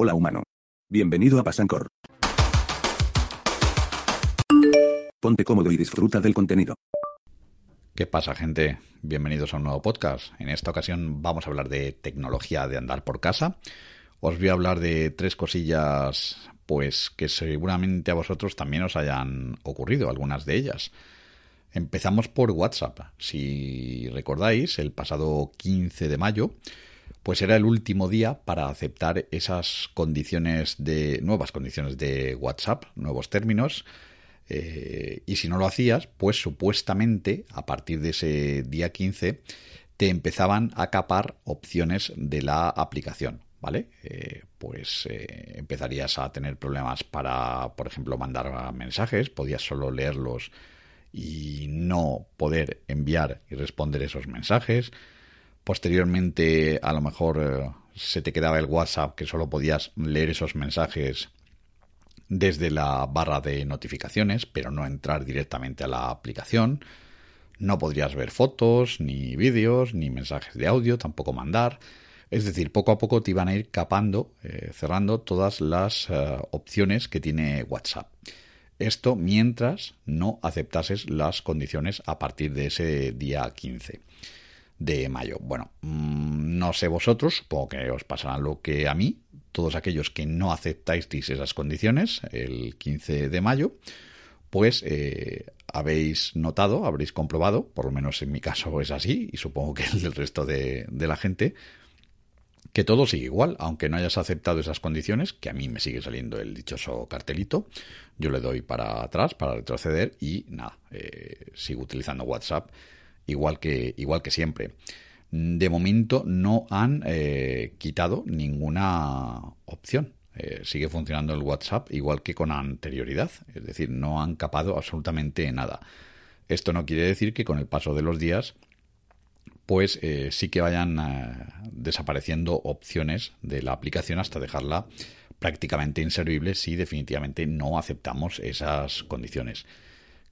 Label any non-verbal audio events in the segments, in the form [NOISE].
Hola humano. Bienvenido a Pasancor. Ponte cómodo y disfruta del contenido. ¿Qué pasa, gente? Bienvenidos a un nuevo podcast. En esta ocasión vamos a hablar de tecnología de andar por casa. Os voy a hablar de tres cosillas, pues que seguramente a vosotros también os hayan ocurrido, algunas de ellas. Empezamos por WhatsApp. Si recordáis, el pasado 15 de mayo pues era el último día para aceptar esas condiciones de nuevas condiciones de WhatsApp, nuevos términos. Eh, y si no lo hacías, pues supuestamente a partir de ese día 15 te empezaban a capar opciones de la aplicación. ¿Vale? Eh, pues eh, empezarías a tener problemas para, por ejemplo, mandar mensajes, podías solo leerlos y no poder enviar y responder esos mensajes. Posteriormente, a lo mejor eh, se te quedaba el WhatsApp que solo podías leer esos mensajes desde la barra de notificaciones, pero no entrar directamente a la aplicación. No podrías ver fotos, ni vídeos, ni mensajes de audio, tampoco mandar. Es decir, poco a poco te iban a ir capando, eh, cerrando todas las eh, opciones que tiene WhatsApp. Esto mientras no aceptases las condiciones a partir de ese día 15 de mayo. Bueno, mm, no sé vosotros, supongo que os pasará lo que a mí, todos aquellos que no aceptáis esas condiciones el 15 de mayo, pues eh, habéis notado, habréis comprobado, por lo menos en mi caso es así, y supongo que el del resto de, de la gente, que todo sigue igual, aunque no hayas aceptado esas condiciones, que a mí me sigue saliendo el dichoso cartelito, yo le doy para atrás, para retroceder y nada, eh, sigo utilizando WhatsApp igual que, igual que siempre. De momento no han eh, quitado ninguna opción. Eh, sigue funcionando el WhatsApp igual que con anterioridad. Es decir, no han capado absolutamente nada. Esto no quiere decir que con el paso de los días pues eh, sí que vayan desapareciendo opciones de la aplicación hasta dejarla prácticamente inservible si definitivamente no aceptamos esas condiciones.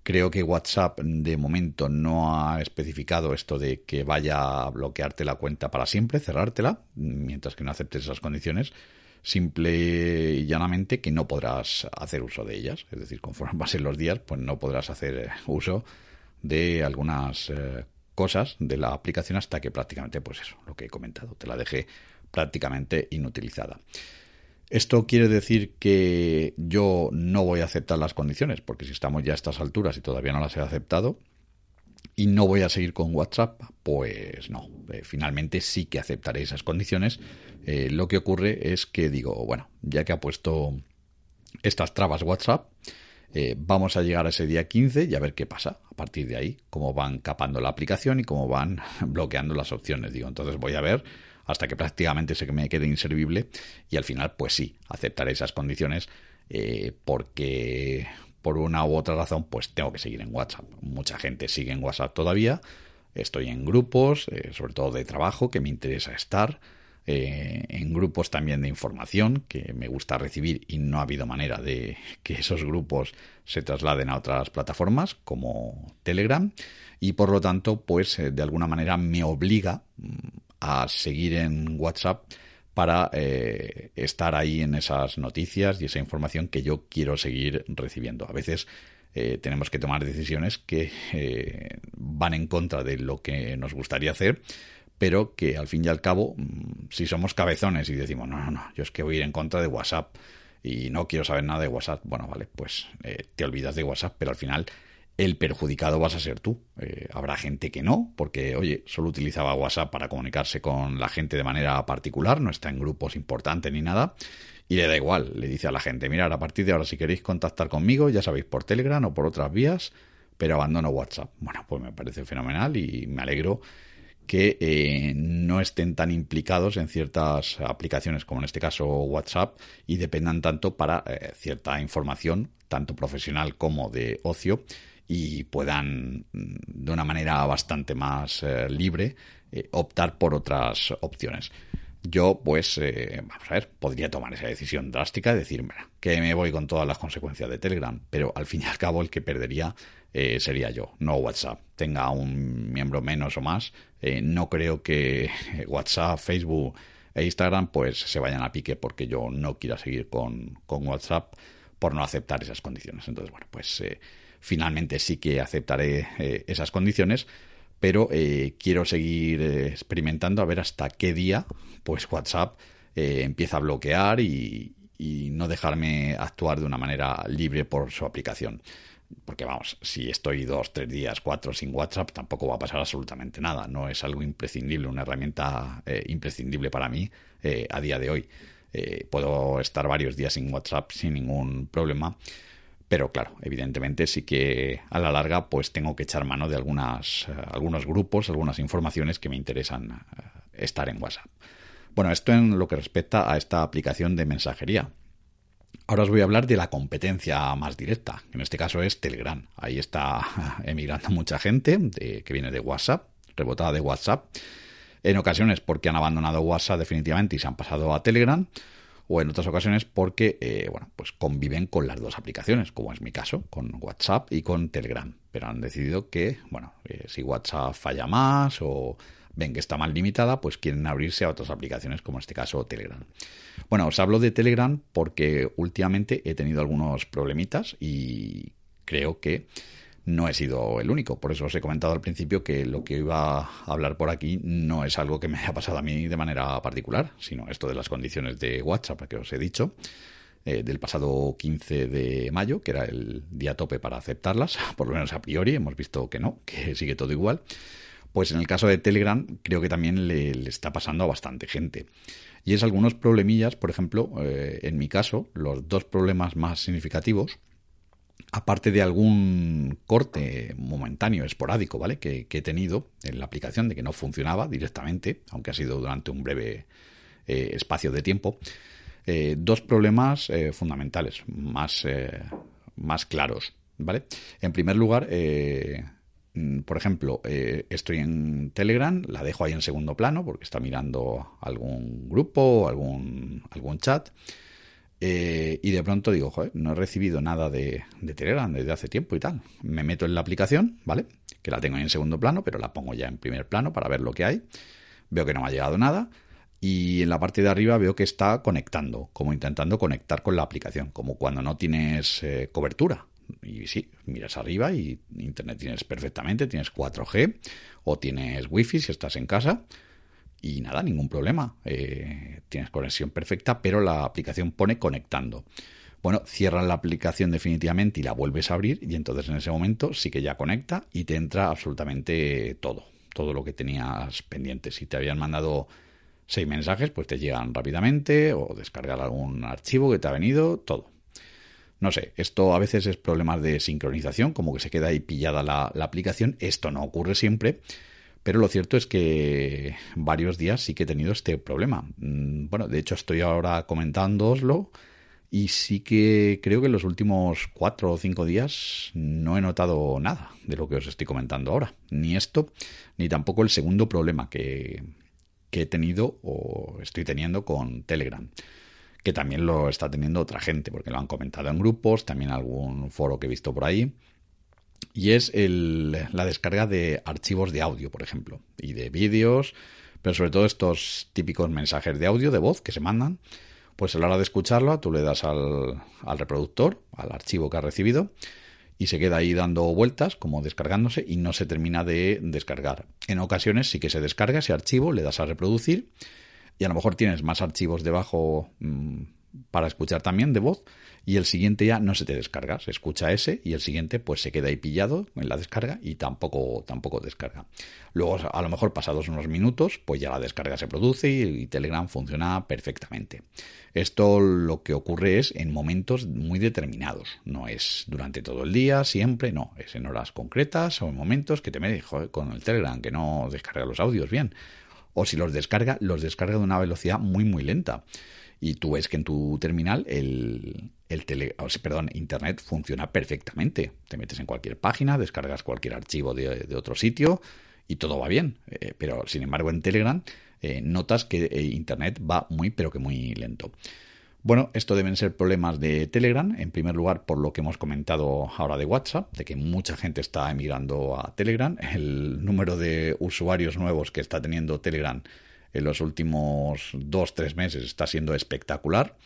Creo que WhatsApp de momento no ha especificado esto de que vaya a bloquearte la cuenta para siempre, cerrártela, mientras que no aceptes esas condiciones. Simple y llanamente que no podrás hacer uso de ellas. Es decir, conforme [LAUGHS] pasen los días, pues no podrás hacer eh, uso de algunas eh, cosas de la aplicación hasta que prácticamente, pues eso, lo que he comentado, te la deje prácticamente inutilizada. Esto quiere decir que yo no voy a aceptar las condiciones, porque si estamos ya a estas alturas y todavía no las he aceptado, y no voy a seguir con WhatsApp, pues no, eh, finalmente sí que aceptaré esas condiciones. Eh, lo que ocurre es que digo, bueno, ya que ha puesto estas trabas WhatsApp, eh, vamos a llegar a ese día 15 y a ver qué pasa a partir de ahí, cómo van capando la aplicación y cómo van [LAUGHS] bloqueando las opciones. Digo, entonces voy a ver hasta que prácticamente se me quede inservible y al final pues sí, aceptaré esas condiciones eh, porque por una u otra razón pues tengo que seguir en WhatsApp. Mucha gente sigue en WhatsApp todavía, estoy en grupos, eh, sobre todo de trabajo, que me interesa estar. Eh, en grupos también de información que me gusta recibir y no ha habido manera de [LAUGHS] que esos grupos se trasladen a otras plataformas como Telegram y por lo tanto pues de alguna manera me obliga mm, a seguir en WhatsApp para eh, estar ahí en esas noticias y esa información que yo quiero seguir recibiendo. A veces eh, tenemos que tomar decisiones que eh, van en contra de lo que nos gustaría hacer, pero que al fin y al cabo, mm, si somos cabezones y decimos, no, no, no, yo es que voy a ir en contra de WhatsApp y no quiero saber nada de WhatsApp, bueno, vale, pues te olvidas de WhatsApp, pero al final el perjudicado vas a ser tú. Eh, habrá gente que no, porque, oye, solo utilizaba WhatsApp para comunicarse con la gente de manera particular, no está en grupos importantes ni nada, y le da igual, le dice a la gente, mirad, a partir de ahora si queréis contactar conmigo, ya sabéis, por Telegram o por otras vías, pero abandono WhatsApp. Bueno, pues me parece fenomenal y me alegro que eh, no estén tan implicados en ciertas aplicaciones como en este caso WhatsApp y dependan tanto para eh, cierta información, tanto profesional como de ocio, y puedan mm, de una manera bastante más eh, libre optar por otras opciones. Yo, pues, vamos a ver, podría tomar esa decisión drástica de decir, que me voy con todas las consecuencias de Telegram, pero al fin y al cabo el que perdería eh, sería yo, no WhatsApp. Tenga un miembro menos o más, eh, no creo que WhatsApp, Facebook e Instagram pues se vayan a pique porque yo no quiera seguir con, WhatsApp por no aceptar esas condiciones. Entonces, bueno, pues eh, finalmente sí que aceptaré esas condiciones, pero quiero seguir experimentando a ver hasta qué día pues WhatsApp empieza a bloquear y, y no dejarme actuar de una manera libre por su aplicación. Porque vamos, si estoy dos, tres días, cuatro sin WhatsApp, tampoco va a pasar absolutamente nada. No es algo imprescindible, una herramienta eh, imprescindible para mí eh, a día de hoy. Eh, puedo estar varios días sin WhatsApp sin ningún problema. Pero claro, evidentemente sí que a la larga pues tengo que echar mano de algunas, algunos grupos, algunas informaciones que me interesan estar en WhatsApp. Bueno, esto en lo que respecta a esta aplicación de mensajería. Ahora os voy a hablar de la competencia más directa, en este caso es Telegram. Ahí está [LAUGHS] emigrando mucha gente que viene de WhatsApp, rebotada de WhatsApp. En ocasiones porque han abandonado WhatsApp definitivamente y se han pasado a Telegram, o en otras ocasiones porque eh, bueno, pues conviven con las dos aplicaciones, como es mi caso, con WhatsApp y con Telegram. Pero han decidido que, bueno, eh, si WhatsApp falla más o ven que está mal limitada, pues quieren abrirse a otras aplicaciones, como en este caso Telegram. Bueno, os hablo de Telegram porque últimamente he tenido algunos problemitas y creo que no he sido el único. Por eso os he comentado al principio que lo que iba a hablar por aquí no es algo que me haya pasado a mí de manera particular, sino esto de las condiciones de WhatsApp que os he dicho. Eh, del pasado 15 de mayo, que era el día tope para aceptarlas, [LAUGHS] por lo menos a priori, hemos visto que no, que sigue todo igual. Pues en el caso de Telegram creo que también le, está pasando a bastante gente. Y es algunos problemillas, por ejemplo, eh, en mi caso, los dos problemas más significativos, aparte de algún corte momentáneo, esporádico, ¿vale? Que, he tenido en la aplicación de que no funcionaba directamente, aunque ha sido durante un breve eh, espacio de tiempo, eh, dos problemas fundamentales, más, más claros, ¿vale? En primer lugar, Mm, por ejemplo, eh, estoy en Telegram, la dejo ahí en segundo plano porque está mirando algún grupo, algún, algún chat. Eh, y de pronto digo, joder, no he recibido nada de, Telegram desde hace tiempo y tal. Me meto en la aplicación, ¿vale? Que la tengo ahí en segundo plano, pero la pongo ya en primer plano para ver lo que hay. Veo que no me ha llegado nada. Y en la parte de arriba veo que está conectando, como intentando conectar con la aplicación, como cuando no tienes eh, cobertura. Y sí, miras arriba y internet tienes perfectamente, tienes 4G o tienes wifi si estás en casa y nada, ningún problema. Eh, tienes conexión perfecta, pero la aplicación pone conectando. Bueno, cierras la aplicación definitivamente y la vuelves a abrir y entonces en ese momento sí que ya conecta y te entra absolutamente todo, todo lo que tenías pendiente. Si te habían mandado seis mensajes, pues te llegan rápidamente o descargar algún archivo que te ha venido, todo. No sé, esto a veces es problemas de sincronización, como que se queda ahí pillada la, aplicación. Esto no ocurre siempre, pero lo cierto es que varios días sí que he tenido este problema. Mm, bueno, de hecho estoy ahora comentándoslo y sí que creo que en los últimos cuatro o cinco días no he notado nada de lo que os estoy comentando ahora. Ni esto, ni tampoco el segundo problema que, que he tenido o estoy teniendo con Telegram que también lo está teniendo otra gente, porque lo han comentado en grupos, también algún foro que he visto por ahí. Y es la descarga de archivos de audio, por ejemplo, y de vídeos, pero sobre todo estos típicos mensajes de audio, de voz que se mandan. Pues a la hora de escucharlo, tú le das al, al reproductor, al archivo que has recibido, y se queda ahí dando vueltas, como descargándose, y no se termina de descargar. En ocasiones sí que se descarga ese archivo, le das a reproducir, y a lo mejor tienes más archivos debajo mm, para escuchar también de voz y el siguiente ya no se te descarga, se escucha ese y el siguiente pues se queda ahí pillado en la descarga y tampoco, tampoco descarga. Luego a lo mejor pasados unos minutos pues ya la descarga se produce y, Telegram funciona perfectamente. Esto lo que ocurre es en momentos muy determinados, no es durante todo el día, siempre, no, es en horas concretas o en momentos que te me con el Telegram que no descarga los audios bien. O si los descarga, los descarga de una velocidad muy muy lenta y tú ves que en tu terminal el, Internet funciona perfectamente. Te metes en cualquier página, descargas cualquier archivo de, otro sitio y todo va bien. Eh, pero sin embargo en Telegram eh, notas que eh, Internet va muy pero que muy lento. Bueno, esto deben ser problemas de Telegram, en primer lugar por lo que hemos comentado ahora de WhatsApp, de que mucha gente está emigrando a Telegram, el número de usuarios nuevos que está teniendo Telegram en los últimos dos, tres meses está siendo espectacular.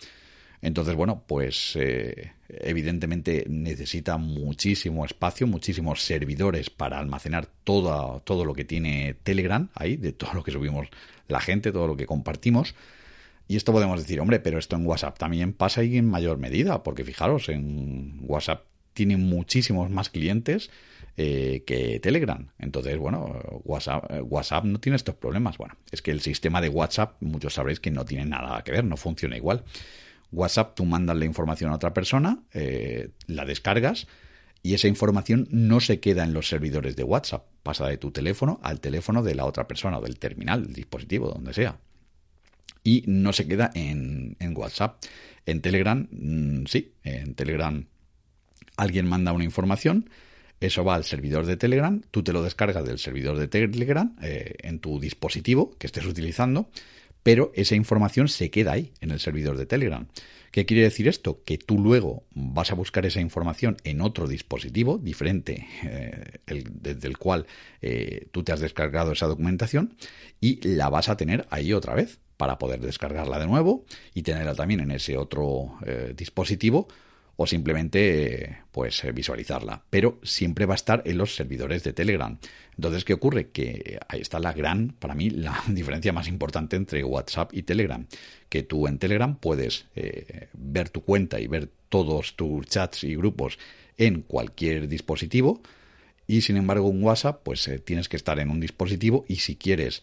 Entonces, bueno, pues eh, evidentemente necesita muchísimo espacio, muchísimos servidores para almacenar todo, todo lo que tiene Telegram ahí, de todo lo que subimos la gente, todo lo que compartimos. Y esto podemos decir, hombre, pero esto en WhatsApp también pasa ahí en mayor medida, porque fijaros, en WhatsApp tiene muchísimos más clientes eh, que Telegram. Entonces, bueno, WhatsApp, eh, WhatsApp no tiene estos problemas. Bueno, es que el sistema de WhatsApp, muchos sabréis que no tiene nada que ver, no funciona igual. WhatsApp, tú mandas la información a otra persona, eh, la descargas y esa información no se queda en los servidores de WhatsApp, pasa de tu teléfono al teléfono de la otra persona, o del terminal, del dispositivo, donde sea. Y no se queda en, en WhatsApp. En Telegram, mm, sí, en Telegram alguien manda una información, eso va al servidor de Telegram, tú te lo descargas del servidor de Telegram eh, en tu dispositivo que estés utilizando, pero esa información se queda ahí, en el servidor de Telegram. ¿Qué quiere decir esto? Que tú luego vas a buscar esa información en otro dispositivo diferente eh, desde el cual eh, tú te has descargado esa documentación y la vas a tener ahí otra vez para poder descargarla de nuevo y tenerla también en ese otro dispositivo o simplemente pues eh, visualizarla, pero siempre va a estar en los servidores de Telegram. Entonces, ¿qué ocurre? Que ahí está la gran, para mí, la [LAUGHS] diferencia más importante entre WhatsApp y Telegram, que tú en Telegram puedes eh, ver tu cuenta y ver todos tus chats y grupos en cualquier dispositivo, y sin embargo en WhatsApp, pues eh, tienes que estar en un dispositivo y si quieres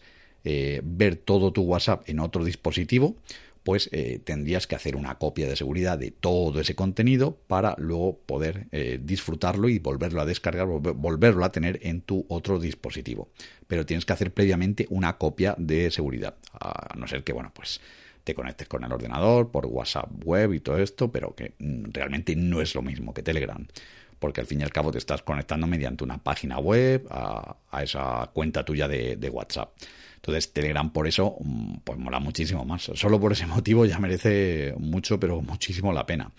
ver todo tu WhatsApp en otro dispositivo, pues eh, tendrías que hacer una copia de seguridad de todo ese contenido para luego poder eh, disfrutarlo y volverlo a descargar, volverlo a tener en tu otro dispositivo. Pero tienes que hacer previamente una copia de seguridad, a no ser que, bueno, pues te conectes con el ordenador por WhatsApp web y todo esto, pero que mm, realmente no es lo mismo que Telegram porque al fin y al cabo te estás conectando mediante una página web a, esa cuenta tuya de, WhatsApp. Entonces Telegram por eso mm, pues mola muchísimo más. Solo por ese [LAUGHS] motivo ya merece mucho, pero muchísimo la pena.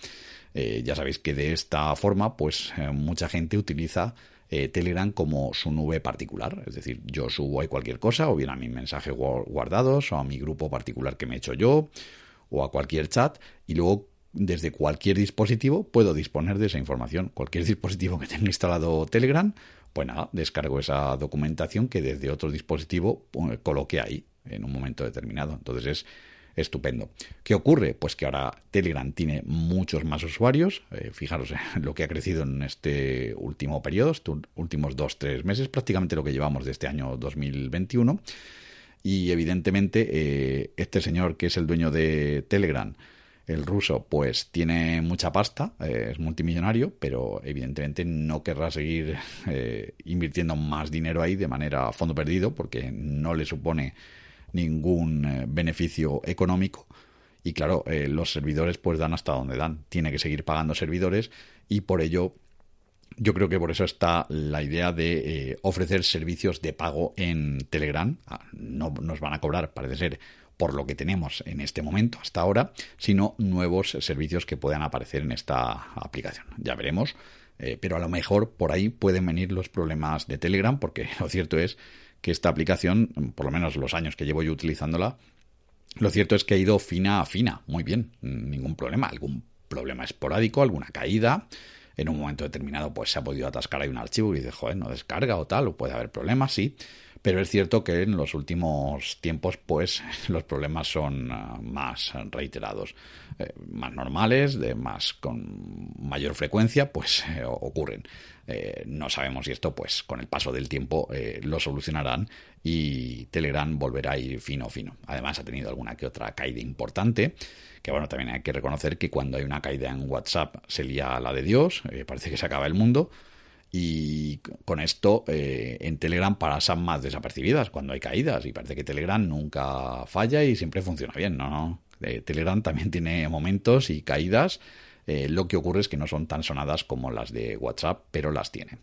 Eh, ya sabéis que de esta forma pues eh, mucha gente utiliza eh, Telegram como su nube particular. Es decir, yo subo ahí cualquier cosa, o bien a mis mensajes guardados, o a mi grupo particular que me he hecho yo, o a cualquier chat, y luego desde cualquier dispositivo puedo disponer de esa información. Cualquier dispositivo que tenga instalado Telegram, pues nada, descargo esa documentación que desde otro dispositivo pues, coloque ahí en un momento determinado. Entonces es estupendo. ¿Qué ocurre? Pues que ahora Telegram tiene muchos más usuarios. Eh, fijaros en lo que ha crecido en este último periodo, estos últimos dos, tres meses, prácticamente lo que llevamos de este año 2021. Y evidentemente eh, este señor que es el dueño de Telegram, el ruso pues tiene mucha pasta, eh, es multimillonario, pero evidentemente no querrá seguir [LAUGHS] eh, invirtiendo más dinero ahí de manera a fondo perdido porque no le supone ningún eh, beneficio económico. Y claro, los servidores pues dan hasta donde dan. Tiene que seguir pagando servidores y por ello yo creo que por eso está la idea de ofrecer servicios de pago en Telegram. Ah, no nos van a cobrar, parece ser, por lo que tenemos en este momento hasta ahora, sino nuevos servicios que puedan aparecer en esta aplicación. Ya veremos, eh, pero a lo mejor por ahí pueden venir los problemas de Telegram, porque [LAUGHS] lo cierto es que esta aplicación, por lo menos los años que llevo yo utilizándola, lo cierto es que ha ido fina a fina, muy bien, ningún problema, algún problema esporádico, alguna caída, en un momento determinado pues se ha podido atascar ahí un archivo y dice, joder, no descarga o tal, o puede haber problemas, sí, Pero es cierto que en los últimos tiempos, pues, [LAUGHS] los problemas son ah, más reiterados, eh, más normales, de más con mayor frecuencia, pues [LAUGHS] eh, ocurren. Eh, no sabemos si esto, pues, con el paso del tiempo lo solucionarán y Telegram volverá a ir fino fino. Además, ha tenido alguna que otra caída importante. Que bueno, también hay que reconocer que cuando hay una caída en WhatsApp se lía la de Dios, parece que se acaba el mundo y con esto eh, en Telegram pasan más desapercibidas cuando hay caídas y parece que Telegram nunca falla y siempre funciona bien, ¿no? Eh, Telegram también tiene momentos y caídas, eh, lo que ocurre es que no son tan sonadas como las de WhatsApp, pero las tiene.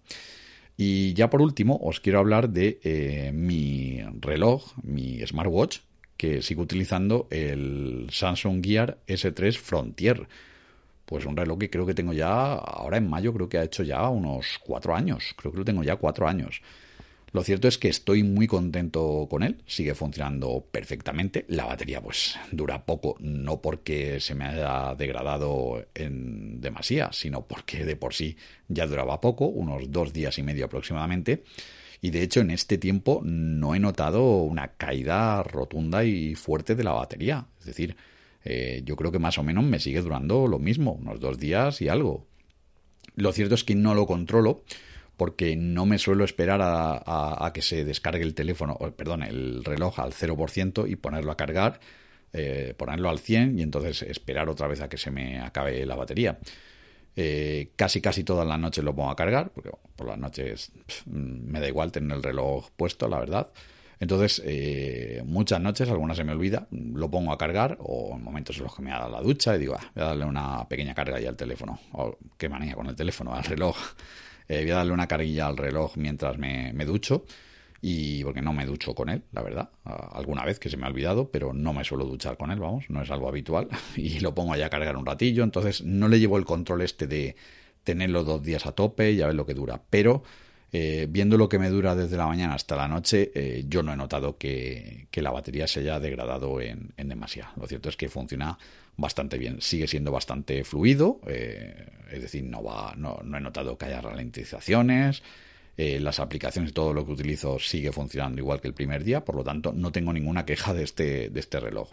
Y ya por último os quiero hablar de mi reloj, mi smartwatch, que sigo utilizando el Samsung Gear S3 Frontier pues un reloj que creo que tengo ya, ahora en mayo creo que ha hecho ya unos cuatro años, creo que lo tengo ya cuatro años. Lo cierto es que estoy muy contento con él, sigue funcionando perfectamente. La batería pues dura poco, no porque se me haya degradado en demasía, sino porque de por sí ya duraba poco, unos dos días y medio aproximadamente. Y de hecho en este tiempo no he notado una caída rotunda y fuerte de la batería. Es decir, eh, yo creo que más o menos me sigue durando lo mismo, unos dos días y algo. Lo cierto es que no lo controlo porque no me suelo esperar a, que se descargue el teléfono, perdón, el reloj al 0% y ponerlo a cargar, eh, ponerlo al 100 y entonces esperar otra vez a que se me acabe la batería. Eh, casi casi todas las noches lo pongo a cargar, porque por las noches me da igual tener el reloj puesto, la verdad. Entonces, eh, muchas noches, algunas se me olvida, lo pongo a cargar o en momentos en los que me ha dado la ducha y digo, ah, voy a darle una pequeña carga ya al teléfono. O, qué manía con el teléfono, [LAUGHS] al reloj. Eh, voy a darle una carguilla al reloj mientras me, ducho y porque no me ducho con él, la verdad. Alguna vez que se me ha olvidado, pero no me suelo duchar con él, vamos, no es algo habitual. [LAUGHS] Y lo pongo allá a cargar un ratillo, entonces no le llevo el control este de tenerlo dos días a tope y a ver lo que dura. Pero eh, viendo lo que me dura desde la mañana hasta la noche, eh, yo no he notado que, la batería se haya degradado en, en demasía. Lo cierto es que funciona bastante bien. Sigue siendo bastante fluido, eh, es decir, no, va, no, he notado que haya ralentizaciones. las aplicaciones y todo lo que utilizo sigue funcionando igual que el primer día, por lo tanto no tengo ninguna queja de este, de este reloj.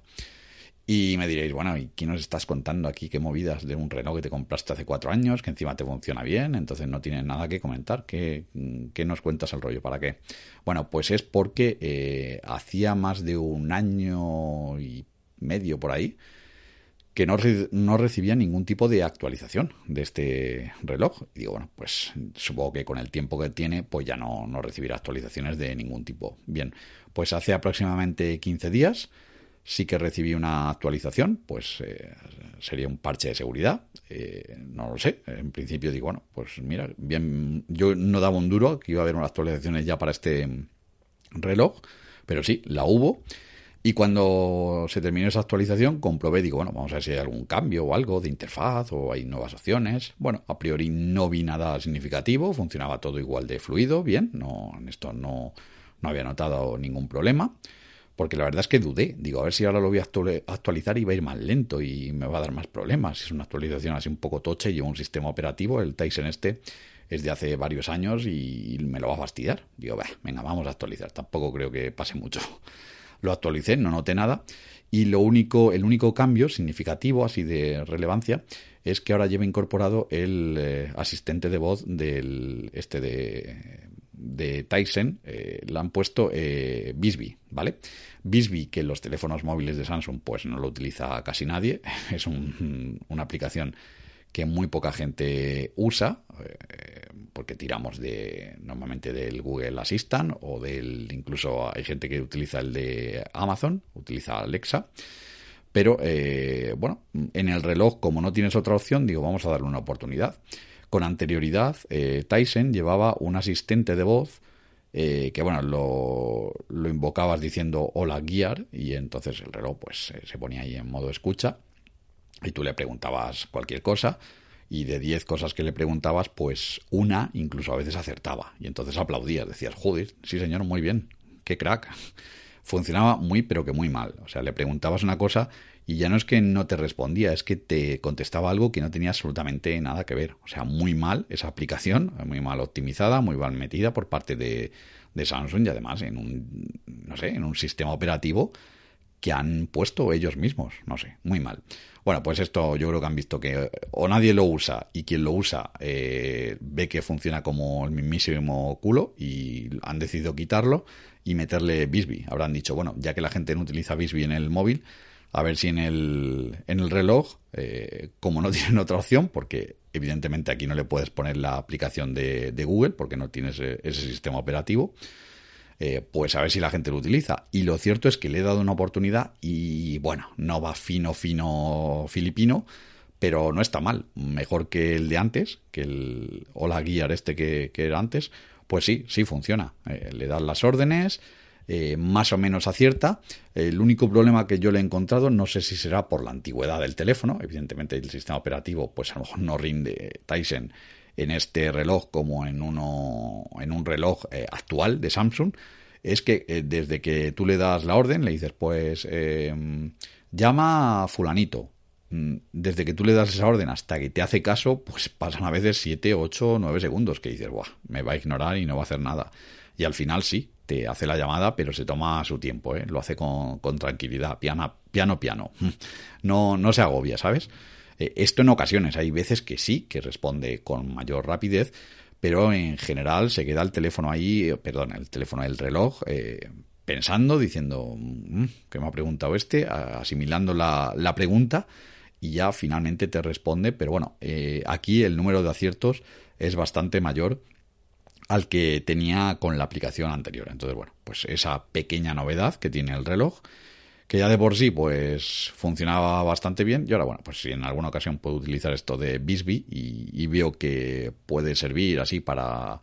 Y me diréis, bueno, ¿y qué nos estás contando aquí? ¿Qué movidas de un reloj que te compraste hace cuatro años, que encima te funciona bien? Entonces no tienes nada que comentar. ¿Qué, qué nos cuentas el rollo? ¿Para qué? Bueno, pues es porque eh, hacía más de un año y medio por ahí que no, no, recibía ningún tipo de actualización de este reloj. Y digo, bueno, pues supongo que con el tiempo que tiene, pues ya no, no recibirá actualizaciones de ningún tipo. Bien, pues hace aproximadamente 15 días sí que recibí una actualización, pues eh, sería un parche de seguridad, eh, no lo sé, en principio digo, bueno, pues mira, bien, yo no daba un duro que iba a haber unas actualizaciones ya para este reloj, pero sí, la hubo. Y cuando se terminó esa actualización, comprobé, digo, bueno, vamos a ver si hay algún cambio o algo de interfaz o hay nuevas opciones. Bueno, a priori no vi nada significativo, funcionaba todo igual de fluido, bien, no, en esto no, no había notado ningún problema porque la verdad es que dudé. Digo, a ver si ahora lo voy a actualizar y va a ir más lento y me va a dar más problemas. Es una actualización así un poco tocha y lleva un sistema operativo, el Tyson este es de hace varios años y me lo va a fastidiar. Digo, venga, vamos a actualizar. Tampoco creo que pase mucho. [LAUGHS] Lo actualicé, no noté nada. Y lo único, el único cambio significativo, así de relevancia, es que ahora lleva incorporado el eh, asistente de voz del este de de Tyson eh, la han puesto eh, Bisbee, ¿vale? Bisbee, que los teléfonos móviles de Samsung pues no lo utiliza casi nadie, [LAUGHS] es una aplicación que muy poca gente usa, eh, porque tiramos de normalmente del Google Assistant o del incluso hay gente que utiliza el de Amazon, utiliza Alexa. Pero bueno, en el reloj, como no tienes otra opción, digo, vamos a darle una oportunidad. Con anterioridad, eh, Tyson llevaba un asistente de voz eh, que, bueno, lo, lo, invocabas diciendo hola guiar y entonces el reloj pues se ponía ahí en modo escucha y tú le preguntabas cualquier cosa y de 10 cosas que le preguntabas, pues una incluso a veces acertaba y entonces aplaudías, decías, joder, sí señor, muy bien, qué crack. Funcionaba muy, pero que muy mal. O sea, le preguntabas una cosa y ya no es que no te respondía, es que te contestaba algo que no tenía absolutamente nada que ver. O sea, muy mal esa aplicación, muy mal optimizada, muy mal metida por parte de, de Samsung y además en un, no sé, en un sistema operativo que han puesto ellos mismos, no sé, muy mal. Bueno, pues esto yo creo que han visto que o nadie lo usa y quien lo usa eh, ve que funciona como el mismísimo culo y han decidido quitarlo y meterle Bisbee. Habrán dicho, bueno, ya que la gente no utiliza Bisbee en el móvil, a ver si en el, en el reloj, eh, como no [LAUGHS] tienen otra opción, porque evidentemente aquí no le puedes poner la aplicación de, de Google porque no tienes ese, ese sistema operativo, eh, pues a ver si la gente lo utiliza. Y lo cierto es que le he dado una oportunidad y bueno, no va fino, fino filipino, pero no está mal. Mejor que el de antes, que el Hola Gear este que, era antes. Pues sí, sí funciona. Eh, le das las órdenes, eh, más o menos acierta. El único problema que yo le he encontrado, no sé si será por la antigüedad del teléfono, evidentemente el sistema operativo, pues a lo mejor no rinde Tyson en este reloj como en uno en un reloj eh, actual de Samsung es que eh, desde que tú le das la orden le dices pues em, llama a fulanito desde que tú le das esa orden hasta que te hace caso pues pasan a veces 7, 8, 9 segundos que dices Buah, me va a ignorar y no va a hacer nada y al final sí te hace la llamada pero se toma su tiempo ¿eh? lo hace con, tranquilidad piano piano piano [LAUGHS] no no se agobia sabes eh, esto en ocasiones, hay veces que sí, que responde con mayor rapidez, pero en general se queda el teléfono ahí, eh, perdón, el teléfono del reloj, eh, pensando, diciendo, mm, ¿qué me ha preguntado este? Asimilando la, la, pregunta y ya finalmente te responde, pero bueno, aquí el número de aciertos es bastante mayor al que tenía con la aplicación anterior. Entonces, bueno, pues esa pequeña novedad que tiene el reloj que ya de por sí pues funcionaba bastante bien y ahora bueno pues si en alguna ocasión puedo utilizar esto de Bisbee y, veo que puede servir así para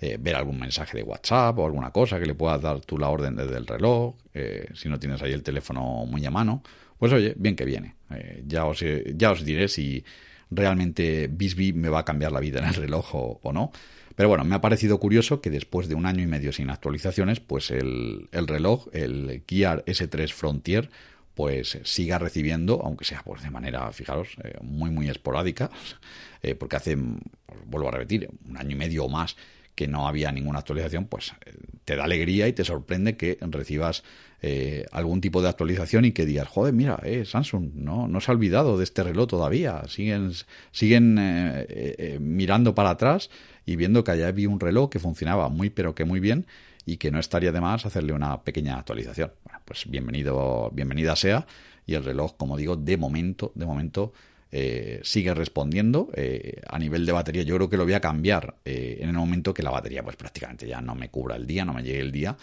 eh, ver algún mensaje de WhatsApp o alguna cosa que le puedas dar tú la orden desde el reloj eh, si no tienes ahí el teléfono muy a mano pues oye bien que viene. Eh, ya os ya os diré si realmente Bisbee me va a cambiar la vida en el reloj o no. Pero bueno, me ha parecido curioso que después de un año y medio sin actualizaciones, pues el, reloj, el Gear S3 Frontier, pues siga recibiendo, aunque sea pues de manera, fijaros, eh, muy muy esporádica, [LAUGHS] eh, porque hace, vuelvo a repetir, un año y medio o más que no había ninguna actualización, pues eh, te da alegría y te sorprende que recibas algún tipo de actualización y que digas, joder, mira, eh, Samsung no, no se ha olvidado de este reloj todavía, siguen, siguen mirando para atrás y viendo que allá había un reloj que funcionaba muy pero que muy bien y que no estaría de más hacerle una pequeña actualización. Bueno, pues bienvenido, bienvenida sea y el reloj, como digo, de momento, de momento eh, sigue respondiendo. Eh, a nivel de batería, yo creo que lo voy a cambiar eh, en el momento que la batería, pues prácticamente ya no me cubra el día, no me llegue el día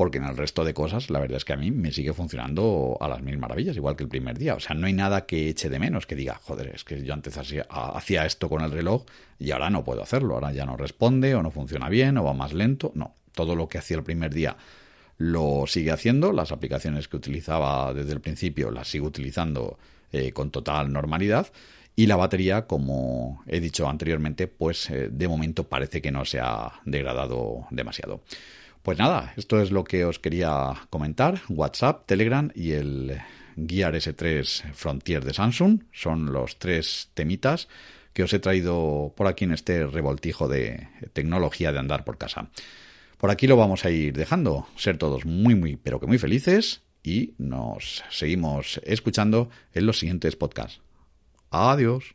porque en el resto de cosas la verdad es que a mí me sigue funcionando a las mil maravillas, igual que el primer día. O sea, no hay nada que eche de menos, que diga, joder, es que yo antes hacía esto con el reloj y ahora no puedo hacerlo, ahora ya no responde o no funciona bien o va más lento. No, todo lo que hacía el primer día lo sigue haciendo, las aplicaciones que utilizaba desde el principio las sigo utilizando eh, con total normalidad. Y la batería, como he dicho anteriormente, pues eh, de momento parece que no se ha degradado demasiado. Pues nada, esto es lo que os quería comentar. WhatsApp, Telegram y el Gear S3 Frontier de Samsung son los tres temitas que os he traído por aquí en este revoltijo de tecnología de andar por casa. Por aquí lo vamos a ir dejando. Ser todos muy, muy, pero que muy felices y nos seguimos escuchando en los siguientes podcasts. Adiós.